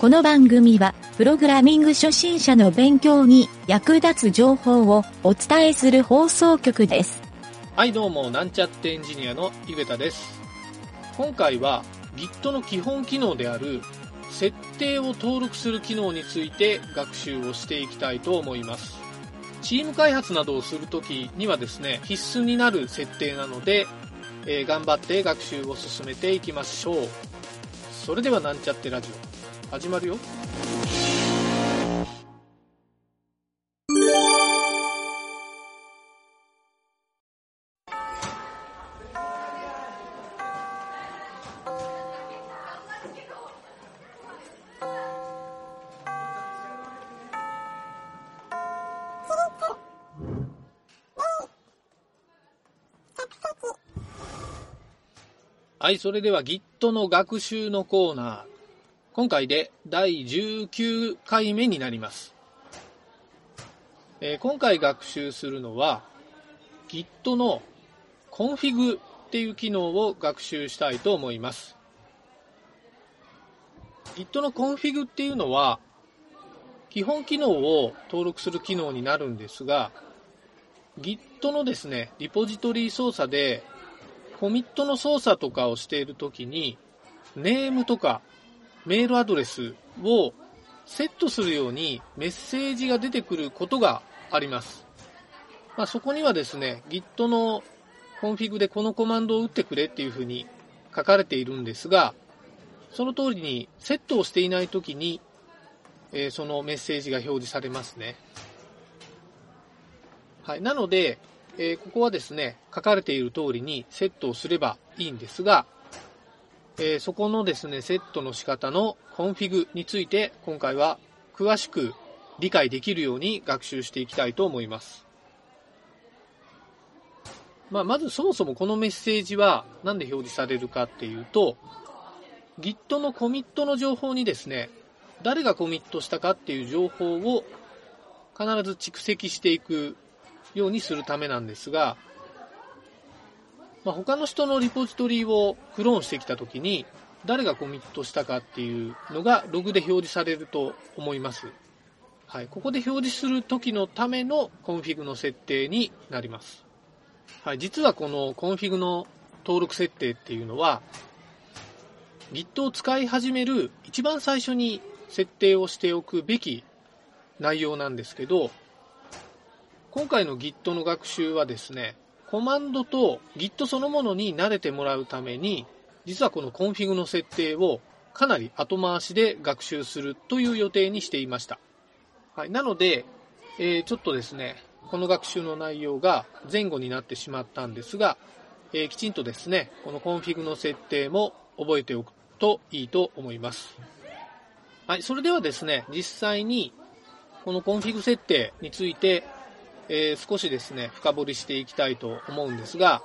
この番組は、プログラミング初心者の勉強に役立つ情報をお伝えする放送局です。はいどうもなんちゃってエンジニアの井桁です。今回は Git の基本機能である設定を登録する機能について学習をしていきたいと思います。チーム開発などをするときにはですね必須になる設定なので、えー頑張って学習を進めていきましょう。それではなんちゃってラジオ。始まるよはい、それでは Git の学習のコーナー。今回で第19回目になります。えー今回学習するのは Git の config っていう機能を学習したいと思います。Git の config っていうのは基本機能を登録する機能になるんですが Git のですね、リポジトリ操作でコミットの操作とかをしているときに、ネームとかメールアドレスをセットするようにメッセージが出てくることがあります。まあ、そこにはですね、Git の config でこのコマンドを打ってくれっていうふうに書かれているんですが、その通りにセットをしていないときに、えーそのメッセージが表示されますね。はい。なので、えーここはですね、書かれている通りにセットをすればいいんですが、えーそこのですね、セットの仕方の config について今回は詳しく理解できるように学習していきたいと思います。まあ、まずそもそもこのメッセージは何で表示されるかっていうと、Git のコミットの情報にですね、誰がコミットしたかっていう情報を必ず蓄積していくようにするためなんですが、まあ、他の人のリポジトリをクローンしてきたときに、誰がコミットしたかっていうのがログで表示されると思います。はい、ここで表示するときのためのコンフィグの設定になります。はい、実はこのコンフィグの登録設定っていうのは、Git を使い始める一番最初に設定をしておくべき内容なんですけど、今回の Git の学習はですね、コマンドと Git そのものに慣れてもらうために、実はこのコンフィグの設定をかなり後回しで学習するという予定にしていました。はい、なので、えーちょっとですね、この学習の内容が前後になってしまったんですが、えーきちんとですね、このコンフィグの設定も覚えておくといいと思います。はい、それではですね、実際にこのコンフィグ設定についてえー少しですね、深掘りしていきたいと思うんですが、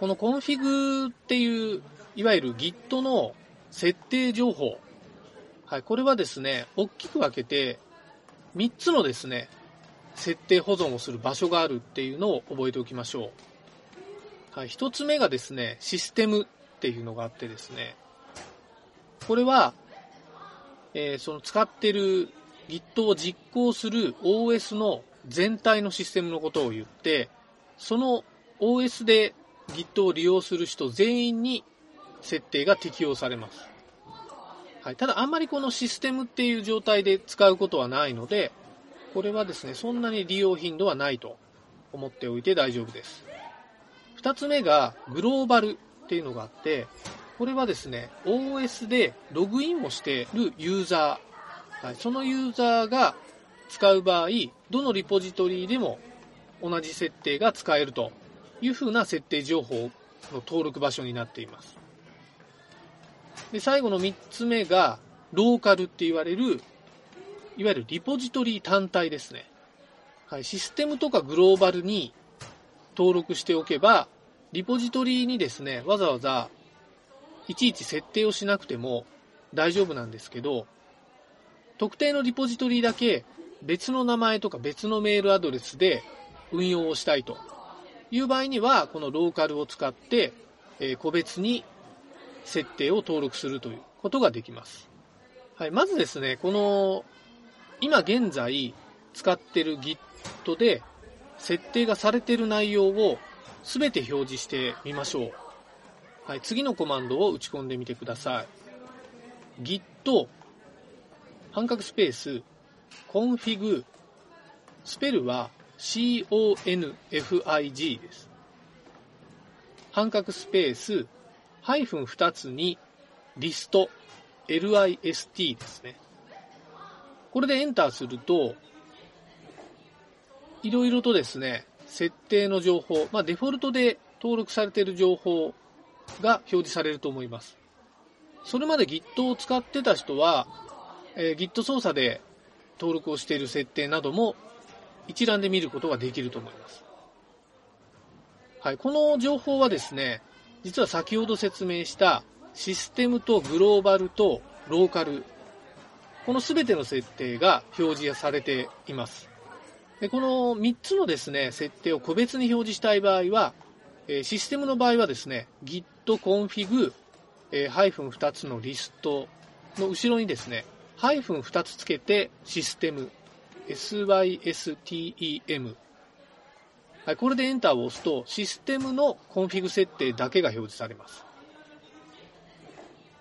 このコンフィグっていう、いわゆる Git の設定情報。はい、これはですね、大きく分けて、3つのですね、設定保存をする場所があるっていうのを覚えておきましょう。はい、1つ目がですね、システムっていうのがあってですね、これは、えーその使ってる Git を実行する OS の全体のシステムのことを言って、その OS で Git を利用する人全員に設定が適用されます。はい、ただあんまりこのシステムっていう状態で使うことはないので、これはですね、そんなに利用頻度はないと思っておいて大丈夫です。二つ目がグローバルっていうのがあって、これはですね、OS でログインもしているユーザー、はい、そのユーザーが使う場合、どのリポジトリでも同じ設定が使えるというふうな設定情報の登録場所になっています。で最後の3つ目が、ローカルって言われる、いわゆるリポジトリ単体ですね。はい、システムとかグローバルに登録しておけば、リポジトリにですね、わざわざいちいち設定をしなくても大丈夫なんですけど、特定のリポジトリだけ別の名前とか別のメールアドレスで運用をしたいという場合には、このローカルを使って、え個別に設定を登録するということができます。はい、まずですね、この、今現在使ってる Git で設定がされている内容を全て表示してみましょう。はい、次のコマンドを打ち込んでみてください。Git、半角スペース、config、スペルは config です。半角スペース、ハイフン2つに、リスト、list ですね。これでエンターすると、いろいろとですね、設定の情報、まあ、デフォルトで登録されている情報が表示されると思います。それまで Git を使ってた人は、えー、Git 操作で登録をしている設定なども一覧で見ることができると思います。はい、この情報はですね、実は先ほど説明したシステムとグローバルとローカル、この全ての設定が表示されています。でこの3つのですね、設定を個別に表示したい場合は、えシステムの場合はですね、git config、えー、ハイフン2つのリストの後ろにですね、ハイフン2つつけてシステム、system。はい、これでエンターを押すと、システムのコンフィグ設定だけが表示されます。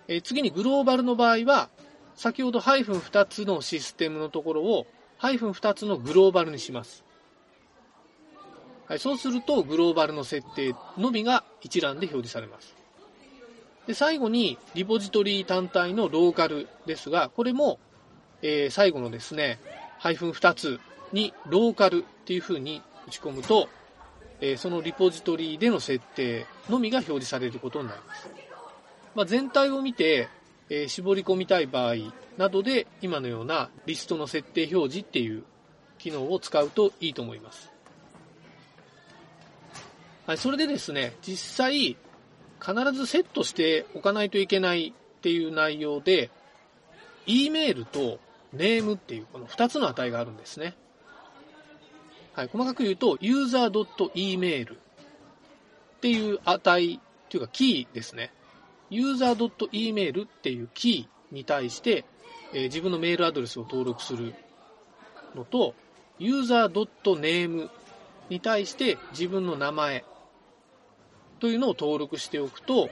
え、次にグローバルの場合は、先ほどハイフン2つのシステムのところを、ハイフン2つのグローバルにします。はい、そうすると、グローバルの設定のみが一覧で表示されます。で最後に、リポジトリ単体のローカルですが、これも、えー、最後のですね、ハイフン2つにローカルっていう風に打ち込むと、えー、そのリポジトリでの設定のみが表示されることになります。まあ、全体を見て、えー、絞り込みたい場合などで、今のようなリストの設定表示っていう機能を使うといいと思います。はい、それでですね、実際、必ずセットしておかないといけないっていう内容で、E メールとネームっていうこの2つの値があるんですね。はい、細かく言うと、user.email っていう値っていうかキーですね。user.email っていうキーに対して、えー、自分のメールアドレスを登録するのと、user.name に対して自分の名前というのを登録しておくと、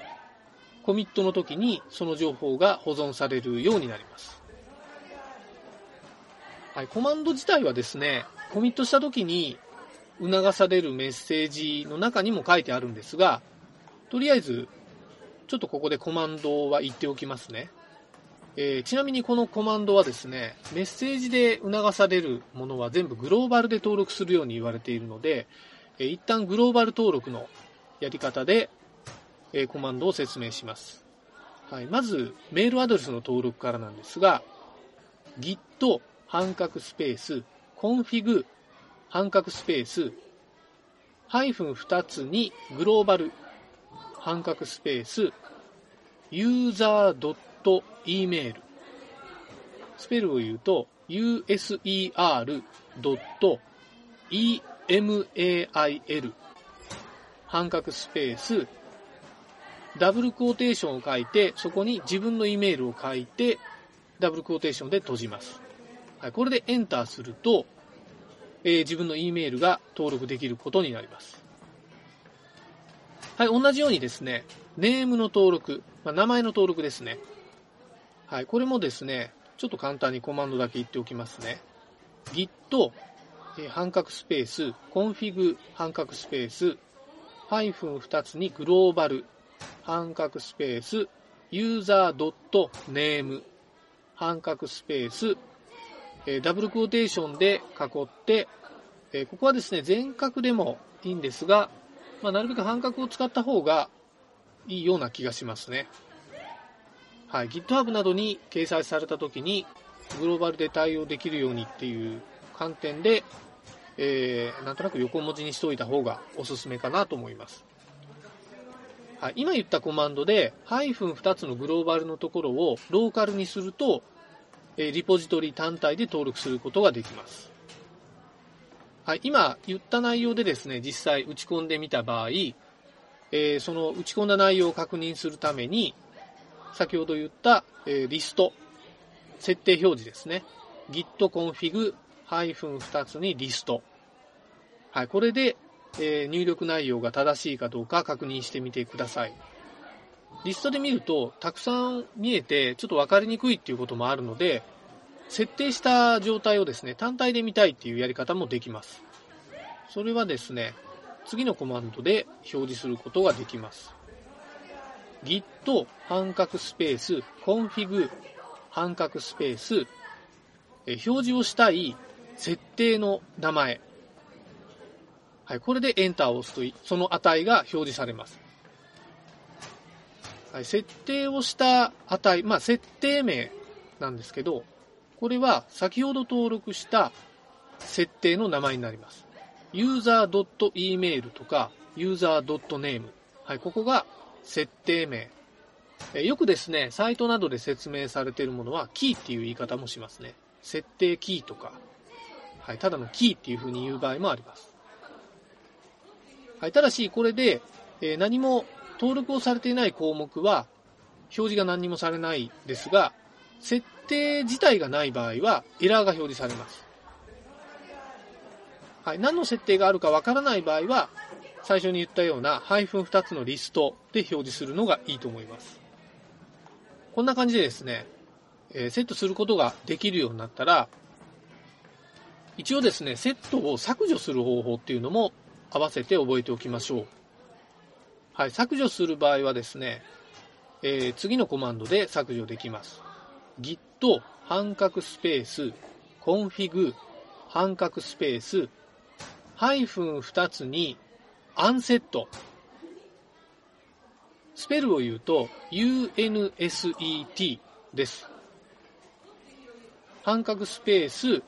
コミットの時にその情報が保存されるようになります。はい、コマンド自体はですね、コミットした時に促されるメッセージの中にも書いてあるんですが、とりあえず、ちょっとここでコマンドは言っておきますね。えー、ちなみにこのコマンドはですね、メッセージで促されるものは全部グローバルで登録するように言われているので、えー、一旦グローバル登録のやり方で、えー、コマンドを説明します。はい、まず、メールアドレスの登録からなんですが、git 半角スペース config 半角スペースハイフン2つにグローバル半角スペース user.email スペルを言うと user.email 半角スペース、ダブルクォーテーションを書いて、そこに自分のイメールを書いて、ダブルクォーテーションで閉じます。はい、これでエンターすると、えー、自分の E メールが登録できることになります。はい、同じようにですね、ネームの登録、まあ、名前の登録ですね。はい、これもですね、ちょっと簡単にコマンドだけ言っておきますね。git、えー、半角スペース、config 半角スペース、ハイフン2つにグローバル、半角スペース、ユーザードットネーム、半角スペース、え、ダブルクォーテーションで囲って、え、ここはですね、全角でもいいんですが、まあ、なるべく半角を使った方がいいような気がしますね。はい、GitHub などに掲載された時に、グローバルで対応できるようにっていう観点で、えー、なんとなく横文字にしておいた方がおすすめかなと思います。はい、今言ったコマンドで、ハイフン2つのグローバルのところをローカルにすると、えー、リポジトリ単体で登録することができます。はい、今言った内容でですね、実際打ち込んでみた場合、えー、その打ち込んだ内容を確認するために、先ほど言った、えー、リスト、設定表示ですね。git config 2つにリスト。はい、これで、えー、入力内容が正しいかどうか確認してみてください。リストで見ると、たくさん見えて、ちょっと分かりにくいっていうこともあるので、設定した状態をですね、単体で見たいっていうやり方もできます。それはですね、次のコマンドで表示することができます。git 半角スペース config 半角スペース表示をしたい設定の名前。はい、これでエンターを押すと、その値が表示されます。はい、設定をした値、まあ、設定名なんですけど、これは先ほど登録した設定の名前になります。user.email とか user.name。はい、ここが設定名。よくですね、サイトなどで説明されているものは、キーっていう言い方もしますね。設定キーとか、はい、ただのキーっていう風に言う場合もあります。はい、ただし、これで、えー、何も登録をされていない項目は、表示が何にもされないですが、設定自体がない場合は、エラーが表示されます。はい、何の設定があるかわからない場合は、最初に言ったようなハイフン2つのリストで表示するのがいいと思います。こんな感じでですね、えセットすることができるようになったら、一応ですね、セットを削除する方法っていうのも合わせて覚えておきましょう。はい、削除する場合はですね、えー、次のコマンドで削除できます。git 半角スペース config 半角スペースハイフン2つに unset、スペルを言うと UNSET です。半角スペース、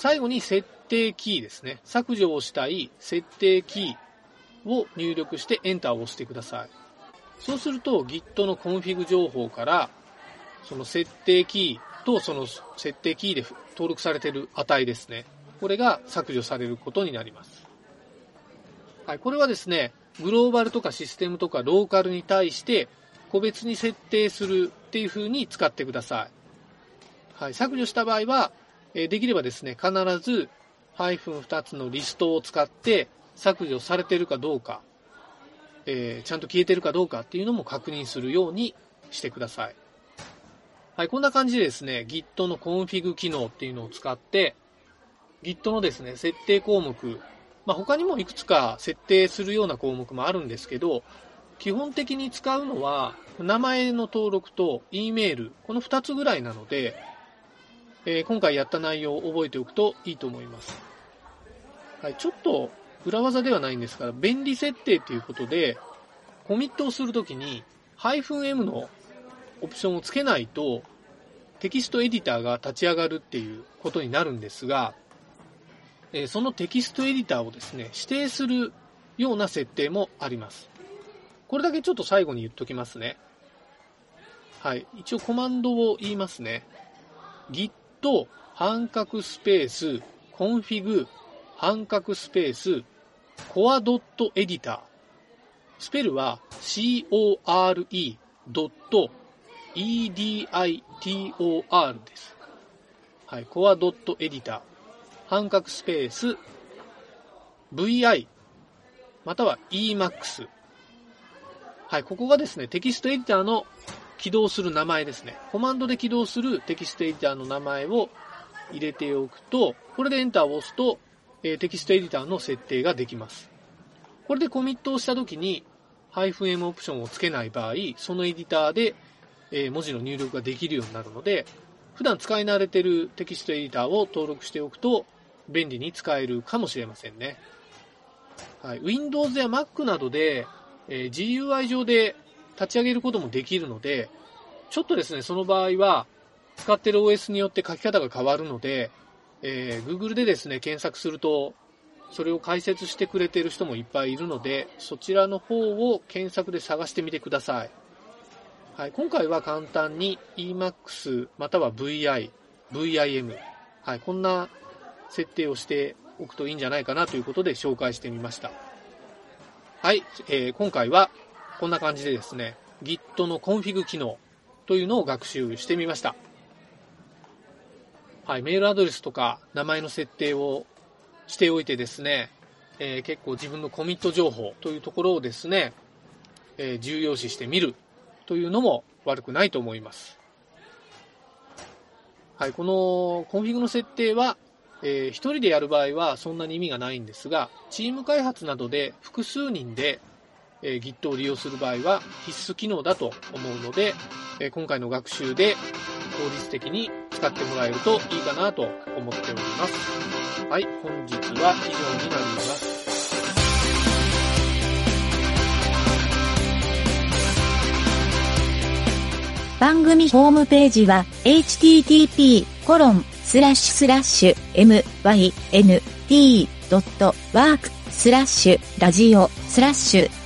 最後に設定キーですね。削除をしたい設定キーを入力してエンターを押してください。そうすると Git のコンフィグ情報から、その設定キーとその設定キーで登録されている値ですね。これが削除されることになります。はい、これはですね、グローバルとかシステムとかローカルに対して個別に設定するっていう風に使ってください。はい、削除した場合は、えできればですね、必ずハイフン2つのリストを使って削除されてるかどうか、えー、ちゃんと消えてるかどうかっていうのも確認するようにしてください。はい、こんな感じでですね、Git のコンフィグ機能っていうのを使って、Git のですね、設定項目、まあ、他にもいくつか設定するような項目もあるんですけど、基本的に使うのは、名前の登録と E メール、この2つぐらいなので、えー、今回やった内容を覚えておくといいと思います。はい、ちょっと裏技ではないんですが、便利設定ということで、コミットをするときに、-m のオプションをつけないと、テキストエディターが立ち上がるっていうことになるんですが、えー、そのテキストエディターをですね、指定するような設定もあります。これだけちょっと最後に言っときますね。はい。一応コマンドを言いますね。git と半角スペース、 config、半角スペース、コアドット editor。スペルは core.editor です。はい、コアドット editor。半角スペース、vi、または emacs。はい、ここがですね、テキストエディターの起動する名前ですね。コマンドで起動するテキストエディターの名前を入れておくと、これでエンターを押すと、えー、テキストエディターの設定ができます。これでコミットをしたときに、-m オプションをつけない場合、そのエディターで、えー、文字の入力ができるようになるので、普段使い慣れてるテキストエディターを登録しておくと、便利に使えるかもしれませんね。はい、Windows や Mac などで、えー、GUI 上で立ち上げることもできるので、ちょっとですね、その場合は、使ってる OS によって書き方が変わるので、えー、Google でですね、検索すると、それを解説してくれてる人もいっぱいいるので、そちらの方を検索で探してみてください。はい、今回は簡単に Emacs または VI、VIM、はい、こんな設定をしておくといいんじゃないかなということで紹介してみました。はい、えー、今回はこんな感じでですね、Git のコンフィグ機能というのを学習してみました。はい、メールアドレスとか名前の設定をしておいてですね、えー、結構自分のコミット情報というところをですね、えー、重要視してみるというのも悪くないと思います。はい、このコンフィグの設定は、えー、1人でやる場合はそんなに意味がないんですが、チーム開発などで複数人で、えー、Git を利用する場合は必須機能だと思うので、えー、今回の学習で効率的に使ってもらえるといいかなと思っております。はい、本日は以上になります。番組ホームページは http://myn.t.work スラッシュラジオスラッシュ